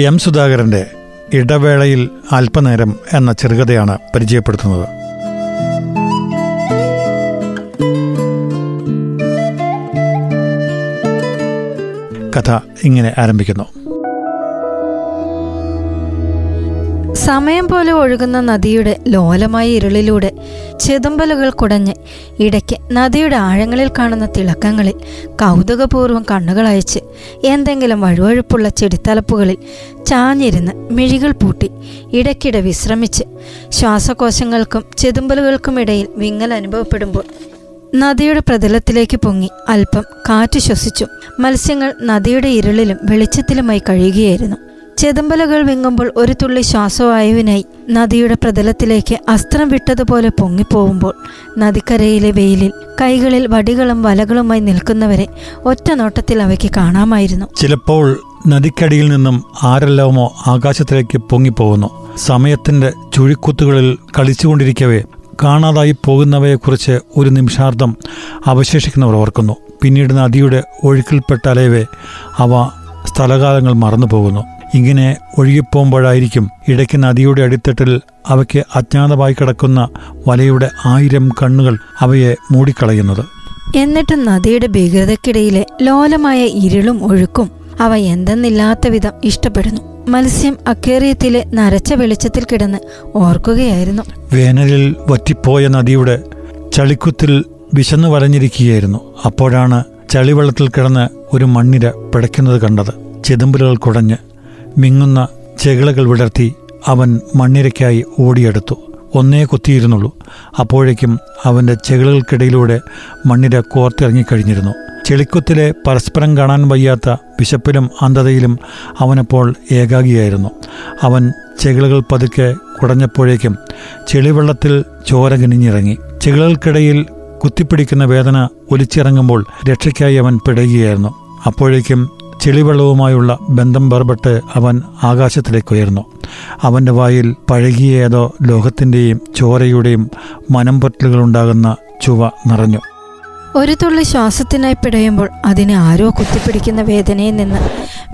M സുധാകരന്റെ ഇടവേളയിൽ അല്പനേരം എന്ന ചെറുകഥയാണ് പരിചയപ്പെടുത്തുന്നത്. കഥ ഇങ്ങനെ ആരംഭിക്കുന്നു. സമയം പോലെ ഒഴുകുന്ന നദിയുടെ ലോലമായ ഇരുളിലൂടെ ചെതുമ്പലുകൾ കുടഞ്ഞ് ഇടയ്ക്ക് നദിയുടെ ആഴങ്ങളിൽ കാണുന്ന തിളക്കങ്ങളിൽ കൗതുകപൂർവം കണ്ണുകളയച്ച് എന്തെങ്കിലും വഴുവഴുപ്പുള്ള ചെടിത്തലപ്പുകളിൽ ചാഞ്ഞിരുന്ന് മിഴികൾ പൂട്ടി ഇടയ്ക്കിടെ വിശ്രമിച്ച് ശ്വാസകോശങ്ങൾക്കും ചെതുമ്പലുകൾക്കുമിടയിൽ വിങ്ങൽ അനുഭവപ്പെടുമ്പോൾ നദിയുടെ പ്രതലത്തിലേക്ക് പൊങ്ങി അല്പം കാറ്റ് ശ്വസിച്ചു മത്സ്യങ്ങൾ നദിയുടെ ഇരുളിലും വെളിച്ചത്തിലുമായി കഴിയുകയായിരുന്നു. ചെതുമ്പലുകൾ വിങ്ങുമ്പോൾ ഒരു തുള്ളി ശ്വാസവായുവിനായി നദിയുടെ പ്രതലത്തിലേക്ക് അസ്ത്രം വിട്ടതുപോലെ പൊങ്ങിപ്പോവുമ്പോൾ നദിക്കരയിലെ വെയിലിൽ കൈകളിൽ വടികളും വലകളുമായി നിൽക്കുന്നവരെ ഒറ്റ നോട്ടത്തിൽ അവയ്ക്ക് കാണാമായിരുന്നു. ചിലപ്പോൾ നദിക്കടിയിൽ നിന്നും ആരെല്ലാമോ ആകാശത്തിലേക്ക് പൊങ്ങിപ്പോകുന്നു. സമയത്തിന്റെ ചുഴിക്കുത്തുകളിൽ കളിച്ചുകൊണ്ടിരിക്കവേ കാണാതായി പോകുന്നവയെക്കുറിച്ച് ഒരു നിമിഷാർത്ഥം അവശേഷിക്കുന്നവർ ഓർക്കുന്നു. പിന്നീട് നദിയുടെ ഒഴുക്കിൽപ്പെട്ട അലയവേ അവ സ്ഥലകാലങ്ങൾ മറന്നു പോകുന്നു ഇങ്ങനെ ഒഴുകിപ്പോകുമ്പോഴായിരിക്കും ഇടയ്ക്ക് നദിയുടെ അടിത്തട്ടിൽ അവയ്ക്ക് അജ്ഞാതമായി കിടക്കുന്ന വലയുടെ ആയിരം കണ്ണുകൾ അവയെ മൂടിക്കളയുന്നത്. എന്നിട്ട് നദിയുടെ ഭീകരതക്കിടയിലെ ലോലമായ ഇരുളും ഒഴുക്കും അവ എന്തെന്നില്ലാത്ത വിധം ഇഷ്ടപ്പെടുന്നു. മത്സ്യം അക്കേറിയത്തിലെ നരച്ച വെളിച്ചത്തിൽ കിടന്ന് ഓർക്കുകയായിരുന്നു. വേനലിൽ വറ്റിപ്പോയ നദിയുടെ ചളിക്കുത്തിൽ വിശന്നു വലഞ്ഞിരിക്കുകയായിരുന്നു അപ്പോഴാണ് ചളിവെള്ളത്തിൽ കിടന്ന് ഒരു മണ്ണിര പിടയ്ക്കുന്നത് കണ്ടത്. ചെതുമ്പലുകൾ കുടഞ്ഞ് മിങ്ങുന്ന ചെകിളകൾ വിടർത്തി അവൻ മണ്ണിരയ്ക്കായി ഓടിയെടുത്തു. ഒന്നേ കുത്തിയിരുന്നുള്ളൂ. അപ്പോഴേക്കും അവന്റെ ചെകിളുകൾക്കിടയിലൂടെ മണ്ണിര കോർത്തിറങ്ങിക്കഴിഞ്ഞിരുന്നു. ചെളിക്കുത്തിലെ പരസ്പരം കാണാൻ വയ്യാത്ത വിശപ്പിലും അന്ധതയിലും അവനപ്പോൾ ഏകാഗിയായിരുന്നു. അവൻ ചെകിളുകൾ പതുക്കെ കുടഞ്ഞപ്പോഴേക്കും ചെളിവെള്ളത്തിൽ ചോര കിനിഞ്ഞിറങ്ങി ചെകിളുകൾക്കിടയിൽ കുത്തിപ്പിടിക്കുന്ന വേദന ഒലിച്ചിറങ്ങുമ്പോൾ രക്ഷയ്ക്കായി അവൻ പിടയുകയായിരുന്നു. അപ്പോഴേക്കും ചെളിവെള്ളവുമായുള്ള ബന്ധം വേർപെട്ട് അവൻ ആകാശത്തിലേക്ക് ഉയർന്നു അവന്റെ വായിൽ പഴകിയ ഏതോ ലോഹത്തിന്റെയും ചോരയുടെയും മനംപൊറ്റലുകളുണ്ടാകുന്ന ചുവ നിറഞ്ഞു. ഒരു തുള്ളി ശ്വാസത്തിനായി പിടയുമ്പോൾ അതിനെ ആരോ കുത്തിപ്പിടിക്കുന്ന വേദനയിൽ നിന്ന്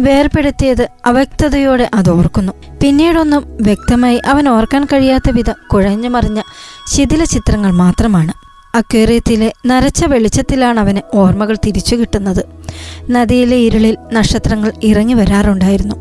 വേർപെടുത്തിയത് അവ്യക്തതയോടെ അത് ഓർക്കുന്നു. പിന്നീടൊന്നും വ്യക്തമായി അവൻ ഓർക്കാൻ കഴിയാത്ത വിധം കുഴഞ്ഞു മറിഞ്ഞ ശിഥില ചിത്രങ്ങൾ മാത്രമാണ്. അക്വേറിയത്തിലെ നരച്ച വെളിച്ചത്തിലാണ് അവന് ഓർമ്മകൾ തിരിച്ചു കിട്ടുന്നത്. നദിയിലെ ഇരുളിൽ നക്ഷത്രങ്ങൾ ഇറങ്ങി വരാറുണ്ടായിരുന്നു.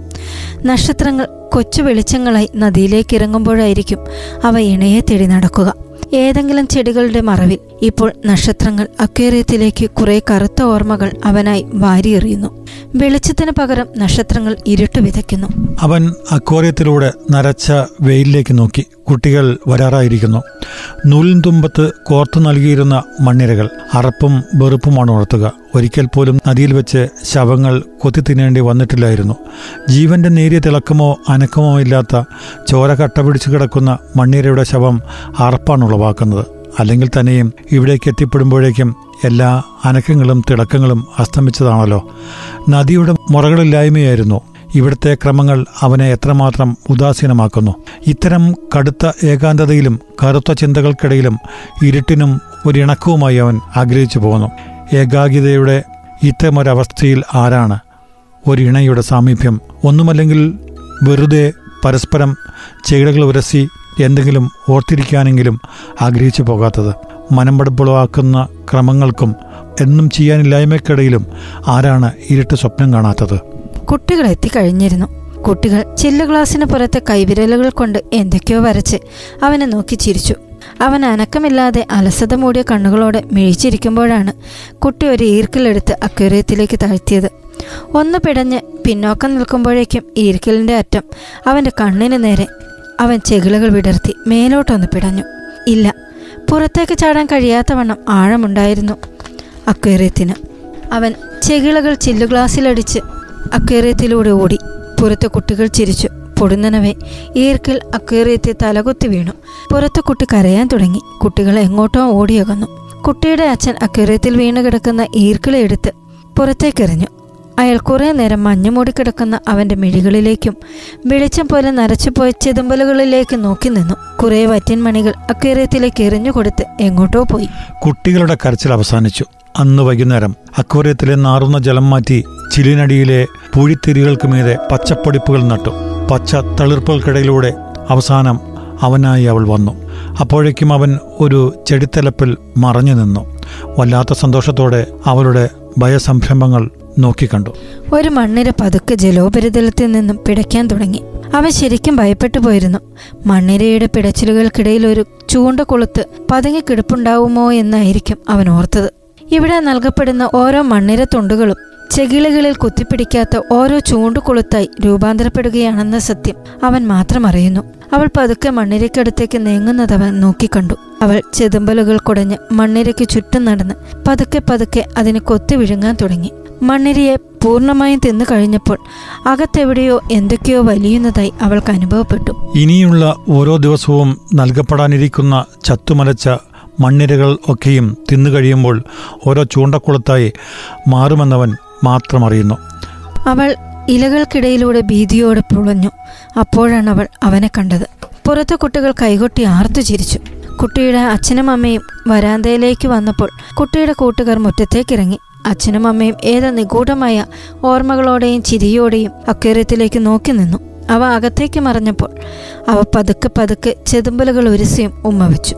നക്ഷത്രങ്ങൾ കൊച്ചു വെളിച്ചങ്ങളായി നദിയിലേക്ക് ഇറങ്ങുമ്പോഴായിരിക്കും അവ ഇണയെ തേടി നടക്കുക. ഏതെങ്കിലും ചെടികളുടെ മറവിൽ ഇപ്പോൾ നക്ഷത്രങ്ങൾ അക്വേറിയത്തിലേക്ക് കുറെ കറുത്ത ഓർമ്മകൾ അവനായി വാരിയെറിയുന്നു. വെളിച്ചത്തിന് പകരം നക്ഷത്രങ്ങൾ ഇരുട്ട് വിതയ്ക്കുന്നു. അവൻ അക്വേറിയത്തിലൂടെ നരച്ച വെയിലിലേക്ക് നോക്കി. കുട്ടികൾ വരാറായിരിക്കുന്നു. നൂലിൻ തുമ്പത്ത് കോർത്തു നൽകിയിരുന്ന മണ്ണിരകൾ. അറപ്പും വെറുപ്പുമാണ് ഉണർത്തുക. ഒരിക്കൽ പോലും നദിയിൽ വെച്ച് ശവങ്ങൾ കൊത്തി തിന്നേണ്ടി വന്നിട്ടില്ലായിരുന്നു. ജീവന്റെ നേരിയ തിളക്കമോ അനക്കമോ ഇല്ലാത്ത ചോര കട്ട പിടിച്ചു കിടക്കുന്ന മണ്ണീരയുടെ ശവം അറപ്പാണ് ഉളവാക്കുന്നത്. അല്ലെങ്കിൽ തന്നെയും ഇവിടേക്ക് എത്തിപ്പെടുമ്പോഴേക്കും എല്ലാ അനക്കങ്ങളും തിളക്കങ്ങളും അസ്തമിച്ചതാണല്ലോ. നദിയുടെ മുറകളില്ലായ്മയായിരുന്നു. ഇവിടുത്തെ ക്രമങ്ങൾ അവനെ എത്രമാത്രം ഉദാസീനമാക്കുന്നു. ഇത്തരം കടുത്ത ഏകാന്തതയിലും കറുത്ത ചിന്തകൾക്കിടയിലും ഇരുട്ടിനും ഒരിണക്കവുമായി അവൻ ആഗ്രഹിച്ചു പോകുന്നു. ഏകാഗ്യതയുടെ ഇത്തരമൊരവസ്ഥയിൽ ആരാണ്? ഒരിണയുടെ സാമീപ്യം. ഒന്നുമല്ലെങ്കിൽ വെറുതെ പരസ്പരം ചെകിടകൾ ഉരസി എന്തെങ്കിലും ഓർത്തിരിക്കാനെങ്കിലും ആഗ്രഹിച്ചു പോകാത്തത്. മനംപടുപ്പുളവാക്കുന്ന ക്രമങ്ങൾക്കും എന്നും ചെയ്യാനില്ലായ്മയ്ക്കിടയിലും ആരാണ് ഇരുട്ട് സ്വപ്നം കാണാത്തത്? കുട്ടികൾ എത്തിക്കഴിഞ്ഞിരുന്നു. കുട്ടികൾ ചില്ല ഗ്ലാസിന് പുറത്തെ കൈവിരലുകൾ കൊണ്ട് എന്തൊക്കെയോ വരച്ച് അവനെ നോക്കി ചിരിച്ചു. അവൻ അനക്കമില്ലാതെ അലസത മൂടിയ കണ്ണുകളോടെ മിഴിച്ചിരിക്കുമ്പോഴാണ് കുട്ടി ഒരു ഈർക്കിലെടുത്ത് അക്വേറിയത്തിലേക്ക് താഴ്ത്തിയത്. ഒന്ന് പിടഞ്ഞ് പിന്നോക്കം നിൽക്കുമ്പോഴേക്കും ഈർക്കിലിന്റെ അറ്റം അവന്റെ കണ്ണിന് നേരെ അവൻ ചെകിളുകൾ വിടർത്തി മേലോട്ടൊന്ന് പിടഞ്ഞു. ഇല്ല പുറത്തേക്ക് ചാടാൻ കഴിയാത്തവണ്ണം ആഴമുണ്ടായിരുന്നു അക്വേറിയത്തിന്. അവൻ ചെകിളകൾ ചില്ലുഗ്ലാസ്സിലടിച്ച് അക്വേറിയത്തിലൂടെ ഓടി പുറത്തെ കുട്ടികൾ ചിരിച്ചു. പൊടുന്നനവെ. ഈർക്കിൽ അക്വേറിയത്തിൽ തലകുത്തി വീണു. പുറത്ത് കുട്ടി കരയാൻ തുടങ്ങി. കുട്ടികൾ എങ്ങോട്ടോ ഓടിയകന്നു. കുട്ടിയുടെ അച്ഛൻ അക്വേറിയത്തിൽ വീണ് കിടക്കുന്ന ഈർക്കിളെ എടുത്ത് പുറത്തേക്കെറിഞ്ഞു. അയാൾ കുറേ നേരം മഞ്ഞുമൂടി കിടക്കുന്ന അവന്റെ മിഴികളിലേക്കും വെളിച്ചം പോലെ നരച്ചുപോയ ചെതുമ്പലുകളിലേക്കും നോക്കി നിന്നു. കുറെ വറ്റിൻ മണികൾ അക്വേറിയത്തിലേക്ക് എറിഞ്ഞു കൊടുത്ത് എങ്ങോട്ടോ പോയി. കുട്ടികളുടെ കരച്ചിൽ അവസാനിച്ചു. അന്ന് വൈകുന്നേരം അക്വേറിയത്തിലെ നാറുന്ന ജലം മാറ്റി ചിലിനടിയിലെ പൂഴിത്തിരികൾക്ക് മീതെ പച്ചപ്പൊടിപ്പുകൾ നട്ടു. പച്ച തളിർപ്പുകൾക്കിടയിലൂടെ അവസാനം അവനായി അവൾ വന്നു. അപ്പോഴേക്കും അവൻ ഒരു ചെടിത്തലപ്പിൽ മറഞ്ഞു നിന്നു. വല്ലാത്ത സന്തോഷത്തോടെ അവളുടെ ഭയസംരംഭങ്ങൾ നോക്കിക്കണ്ടു. ഒരു മണ്ണിര പതുക്കെ ജലോപരിതലത്തിൽ നിന്നും പിടയ്ക്കാൻ തുടങ്ങി. അവൻ ശരിക്കും ഭയപ്പെട്ടു പോയിരുന്നു. മണ്ണിരയുടെ പിടച്ചിലുകൾക്കിടയിൽ ഒരു ചൂണ്ട കൊളുത്ത് പതുങ്ങി കിടപ്പുണ്ടാവുമോ എന്നായിരിക്കും അവൻ ഓർത്തത്. ഇവിടെ നൽകപ്പെടുന്ന ഓരോ മണ്ണിര തുണ്ടുകളും ചെകിളുകളിൽ കുത്തിപ്പിടിക്കാത്ത ഓരോ ചൂണ്ടുകൊളുത്തായി രൂപാന്തരപ്പെടുകയാണെന്ന സത്യം അവൻ മാത്രം അറിയുന്നു. അവൾ പതുക്കെ മണ്ണിരയ്ക്കടുത്തേക്ക് നീങ്ങുന്നതവൻ നോക്കിക്കണ്ടു. അവൾ ചെതുമ്പലുകൾ കുടഞ്ഞ് മണ്ണിരയ്ക്ക് ചുറ്റും നടന്ന് പതുക്കെ പതുക്കെ അതിന് കൊത്തി വിഴുങ്ങാൻ തുടങ്ങി. മണ്ണിരയെ പൂർണമായും തിന്നു കഴിഞ്ഞപ്പോൾ അകത്തെവിടെയോ എന്തൊക്കെയോ വലിയുന്നതായി അവൾക്ക് അനുഭവപ്പെട്ടു. ഇനിയുള്ള ഓരോ ദിവസവും നൽകപ്പെടാനിരിക്കുന്ന ചത്തുമലച്ച മണ്ണിരകൾ ഒക്കെയും തിന്നു കഴിയുമ്പോൾ ഓരോ ചൂണ്ടക്കുളത്തായി മാറുമെന്നവൻ മാത്രം അറിയുന്നു അവൾ ഇലകൾക്കിടയിലൂടെ ഭീതിയോടെ പുളഞ്ഞു. അപ്പോഴാണ് അവൾ അവനെ കണ്ടത്. പുറത്തെ കുട്ടികൾ കൈകൊട്ടി ആർത്തു ചിരിച്ചു. കുട്ടിയുടെ അച്ഛനും അമ്മയും വരാന്തയിലേക്ക് വന്നപ്പോൾ കുട്ടിയുടെ കൂട്ടുകാർ മുറ്റത്തേക്കിറങ്ങി. അച്ഛനും അമ്മയും ഏതോ നിഗൂഢമായ ഓർമ്മകളോടെയും ചിരിയോടെയും അക്വേറിയത്തിലേക്ക് നോക്കി നിന്നു. അവ അകത്തേക്ക് മറഞ്ഞപ്പോൾ അവ പതുക്കെ പതുക്കെ ചെതുമ്പലുകൾ ഉരസിയും ഉമ്മ വെച്ചു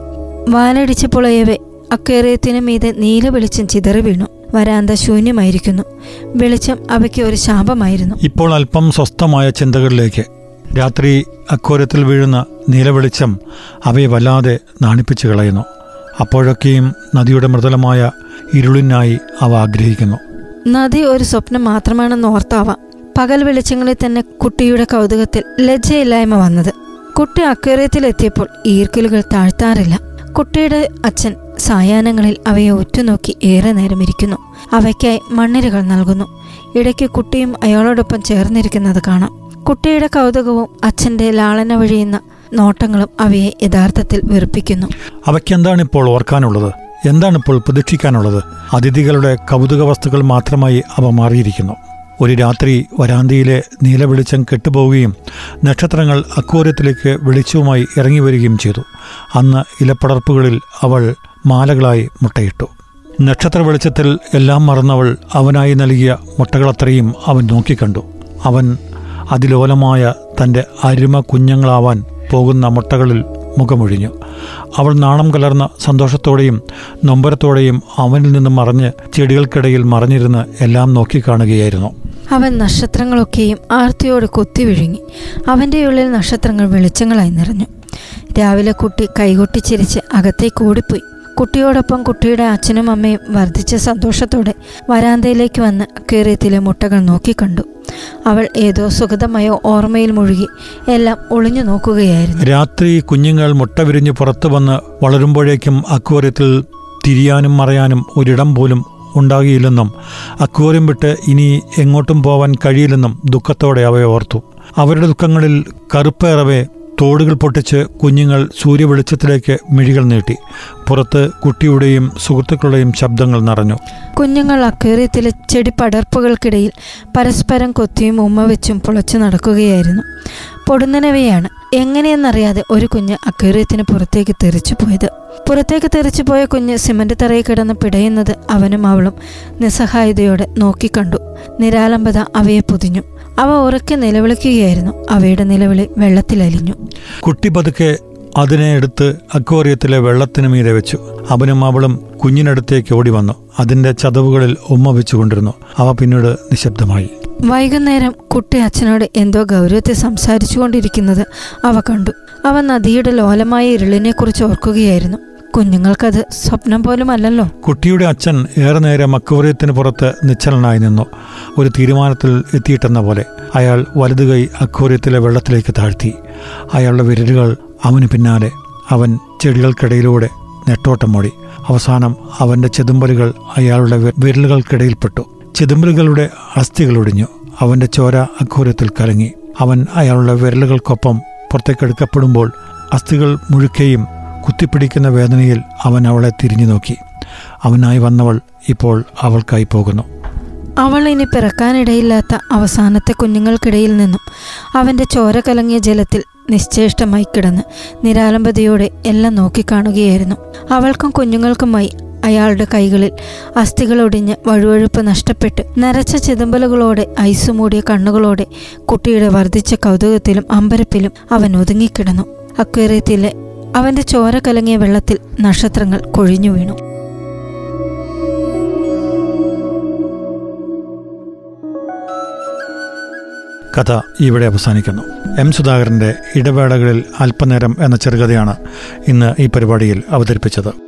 വാലടിച്ച് പുളയവെ അക്വേറിയത്തിന് മീതെ നീല വെളിച്ചം ചിതറി വീണു. വരാന്ത ശൂന്യമായിരിക്കുന്നു. വെളിച്ചം അവയ്ക്ക് ഒരു ശാപമായിരുന്നു. ഇപ്പോൾ അല്പം സ്വസ്ഥമായ ചിന്തകളിലേക്ക്. രാത്രി അക്കോരത്തിൽ വീഴുന്ന നീലവെളിച്ചം അവയെ വല്ലാതെ നാണിപ്പിച്ചു കളയുന്നു. അപ്പോഴൊക്കെയും നദിയുടെ മൃദുലമായ ഇരുളിനായി അവ ആഗ്രഹിക്കുന്നു. നദി ഒരു സ്വപ്നം മാത്രമാണെന്ന് ഓർത്താവാം. പകൽ വെളിച്ചങ്ങളിൽ തന്നെ കുട്ടിയുടെ കൗതുകത്തിൽ ലജ്ജയില്ലായ്മ വന്നത്. കുട്ടി അക്വേറിയത്തിലെത്തിയപ്പോൾ ഈർക്കലുകൾ താഴ്ത്താറില്ല. കുട്ടിയുടെ അച്ഛൻ സായാഹ്നങ്ങളിൽ അവയെ ഉറ്റുനോക്കി ഏറെ നേരം ഇരിക്കുന്നു അവയ്ക്കായി മണ്ണിരകൾ നൽകുന്നു. ഇടയ്ക്ക് കുട്ടിയും അയാളോടൊപ്പം ചേർന്നിരിക്കുന്നത് കാണാം. കുട്ടിയുടെ കൗതുകവും അച്ഛന്റെ ലാളന വഴിയുന്ന നോട്ടങ്ങളും അവയെ യഥാർത്ഥത്തിൽ വെറുപ്പിക്കുന്നു. അവയ്ക്കെന്താണ് ഇപ്പോൾ ഓർക്കാനുള്ളത്? എന്താണ് ഇപ്പോൾ പ്രതീക്ഷിക്കാനുള്ളത്? അതിഥികളുടെ കൗതുക വസ്തുക്കൾ മാത്രമായി അവ മാറിയിരിക്കുന്നു. ഒരു രാത്രി വരാന്തിയിലെ നീലവെളിച്ചം കെട്ടുപോവുകയും നക്ഷത്രങ്ങൾ അക്വാര്യത്തിലേക്ക് വെളിച്ചവുമായി ഇറങ്ങി വരികയും ചെയ്തു. അന്ന് ഇലപ്പടർപ്പുകളിൽ അവൾ മാലകളായി മുട്ടയിട്ടു. നക്ഷത്ര വെളിച്ചത്തിൽ എല്ലാം മറന്നവൾ അവനായി നൽകിയ മുട്ടകളത്രയും അവൻ നോക്കിക്കണ്ടു. അവൻ അതിലോലമായ തന്റെ അരുമ കുഞ്ഞുങ്ങളാവാൻ പോകുന്ന മുട്ടകളിൽ മുഖമൊഴിഞ്ഞു. അവൾ നാണം കലർന്ന സന്തോഷത്തോടെയും നൊമ്പരത്തോടെയും അവനിൽ നിന്നും മറഞ്ഞ് ചെടികൾക്കിടയിൽ മറഞ്ഞിരുന്ന് എല്ലാം നോക്കിക്കാണുകയായിരുന്നു. അവൻ നക്ഷത്രങ്ങളൊക്കെയും ആർത്തിയോട് കൊത്തി വിഴുങ്ങി. അവന്റെ ഉള്ളിൽ നക്ഷത്രങ്ങൾ വെളിച്ചങ്ങളായി നിറഞ്ഞു. രാവിലെ കുട്ടി കൈകൊട്ടിച്ചിരിച്ച് അകത്തേക്ക് ഓടിപ്പോയി. കുട്ടിയോടൊപ്പം കുട്ടിയുടെ അച്ഛനും അമ്മയും വർദ്ധിച്ച സന്തോഷത്തോടെ വരാന്തയിലേക്ക് വന്ന് അക്വേറിയത്തിലെ മുട്ടകൾ നോക്കിക്കണ്ടു. അവൾ ഏതോ സുഖതമായോ ഓർമ്മയിൽ മുഴുകി എല്ലാം ഒളിഞ്ഞു നോക്കുകയായിരുന്നു. രാത്രി കുഞ്ഞുങ്ങൾ മുട്ട വിരിഞ്ഞ് പുറത്തു വന്ന് വളരുമ്പോഴേക്കും അക്വേറിയത്തിൽ തിരിയാനും മറയാനും ഒരിടം പോലും ഉണ്ടാകിയില്ലെന്നും അക്വേറിയം വിട്ട് ഇനി എങ്ങോട്ടും പോവാൻ കഴിയില്ലെന്നും ദുഃഖത്തോടെ അവയെ ഓർത്തു. അവരുടെ ദുഃഖങ്ങളിൽ കറുപ്പേറവെ തോടുകൾ പൊട്ടിച്ച് കുഞ്ഞുങ്ങൾ സൂര്യവെളിച്ചത്തിലേക്ക് മിഴികൾ നീട്ടി. പുറത്ത് കുട്ടിയുടെയും സുഹൃത്തുക്കളുടെയും ശബ്ദങ്ങൾ നിറഞ്ഞു. കുഞ്ഞുങ്ങൾ അക്കേറിയത്തിലെ ചെടി പടർപ്പുകൾക്കിടയിൽ പരസ്പരം കൊത്തിയും ഉമ്മ വെച്ചും പുളച്ചു നടക്കുകയായിരുന്നു. പൊടുന്നനവയാണ്. എങ്ങനെയെന്നറിയാതെ ഒരു കുഞ്ഞ് അക്വേറിയത്തിന് പുറത്തേക്ക് തെറിച്ചു പോയത്. പുറത്തേക്ക് തെറിച്ചു പോയ കുഞ്ഞ് സിമന്റ് തറയിൽ കിടന്ന് പിടയുന്നത് അവനും അവളും നിസ്സഹായതയോടെ നോക്കിക്കണ്ടു. നിരാലംബത അവയെ പൊതിഞ്ഞു. അവ ഉറക്കെ നിലവിളിക്കുകയായിരുന്നു. അവയുടെ നിലവിളി വെള്ളത്തിലലിഞ്ഞു കുട്ടി പതുക്കെ അതിനെ എടുത്ത് അക്വേറിയത്തിലെ വെള്ളത്തിനു മീതെ വെച്ചു. അവനും അവളും കുഞ്ഞിനടുത്തേക്ക് ഓടി വന്നു. അതിന്റെ ചതവുകളിൽ ഉമ്മ വെച്ചുകൊണ്ടിരുന്നു. അവ പിന്നീട് നിശബ്ദമായി. വൈകുന്നേരം കുട്ടി അച്ഛനോട് എന്തോ ഗൗരവത്തെ സംസാരിച്ചുകൊണ്ടിരിക്കുന്നത് അവ കണ്ടു. അവ നദിയുടെ ലോലമായ ഇരുളിനെക്കുറിച്ച് ഓർക്കുകയായിരുന്നു. കുഞ്ഞുങ്ങൾക്കത് സ്വപ്നം പോലും അല്ലല്ലോ കുട്ടിയുടെ അച്ഛൻ ഏറെ നേരം അക്വറിയത്തിന് പുറത്ത് നിശ്ചലനായി നിന്നു. ഒരു തീരുമാനത്തിൽ എത്തിയിട്ടെന്ന പോലെ അയാൾ വലതുകൈ അക്വറിയത്തിലെ വെള്ളത്തിലേക്ക് താഴ്ത്തി. അയാളുടെ വിരലുകൾ അവന് പിന്നാലെ അവൻ ചെടികൾക്കിടയിലൂടെ നെട്ടോട്ടം മൂടി. അവസാനം അവന്റെ ചെതുമ്പലുകൾ അയാളുടെ വിരലുകൾക്കിടയിൽപ്പെട്ടു. ചെതുമ്പലുകളുടെ അസ്ഥികൾ ഒടിഞ്ഞു. അവന്റെ ചോര അഘോരത്തിൽ കലങ്ങി. അവൻ അയാളുടെ വിരലുകൾക്കൊപ്പം പുറത്തേക്കെടുക്കപ്പെടുമ്പോൾ അസ്ഥികൾ മുഴുക്കെയും കുത്തിപ്പിടിക്കുന്ന വേദനയിൽ അവൻ അവളെ തിരിഞ്ഞു നോക്കി. അവനായി വന്നവൾ ഇപ്പോൾ അവൾക്കായി പോകുന്നു. അവൾ ഇനി പിറക്കാനിടയില്ലാത്ത അവസാനത്തെ കുഞ്ഞുങ്ങൾക്കിടയിൽ നിന്നും അവന്റെ ചോര കലങ്ങിയ ജലത്തിൽ നിശ്ചേഷ്ടമായി കിടന്ന് നിരാലംബതയോടെ എല്ലാം നോക്കിക്കാണുകയായിരുന്നു. അവൾക്കും കുഞ്ഞുങ്ങൾക്കുമായി അയാളുടെ കൈകളിൽ അസ്ഥികൾ ഒടിഞ്ഞ് വഴുവഴുപ്പ് നഷ്ടപ്പെട്ട് നരച്ച ചിതമ്പലുകളോടെ ഐസ് മൂടിയ കണ്ണുകളോടെ കുട്ടിയുടെ വർദ്ധിച്ച കൗതുകത്തിലും അമ്പരപ്പിലും അവൻ ഒതുങ്ങിക്കിടന്നു. അക്വേറിയത്തിലെ അവന്റെ ചോര കലങ്ങിയ വെള്ളത്തിൽ നക്ഷത്രങ്ങൾ കൊഴിഞ്ഞു വീണു. കഥ ഇവിടെ അവസാനിക്കുന്നു. എം സുധാകരന്റെ ഇടവേളകളിൽ അല്പനേരം എന്ന ചെറുകഥയാണ് ഇന്ന് ഈ പരിപാടിയിൽ അവതരിപ്പിച്ചത്.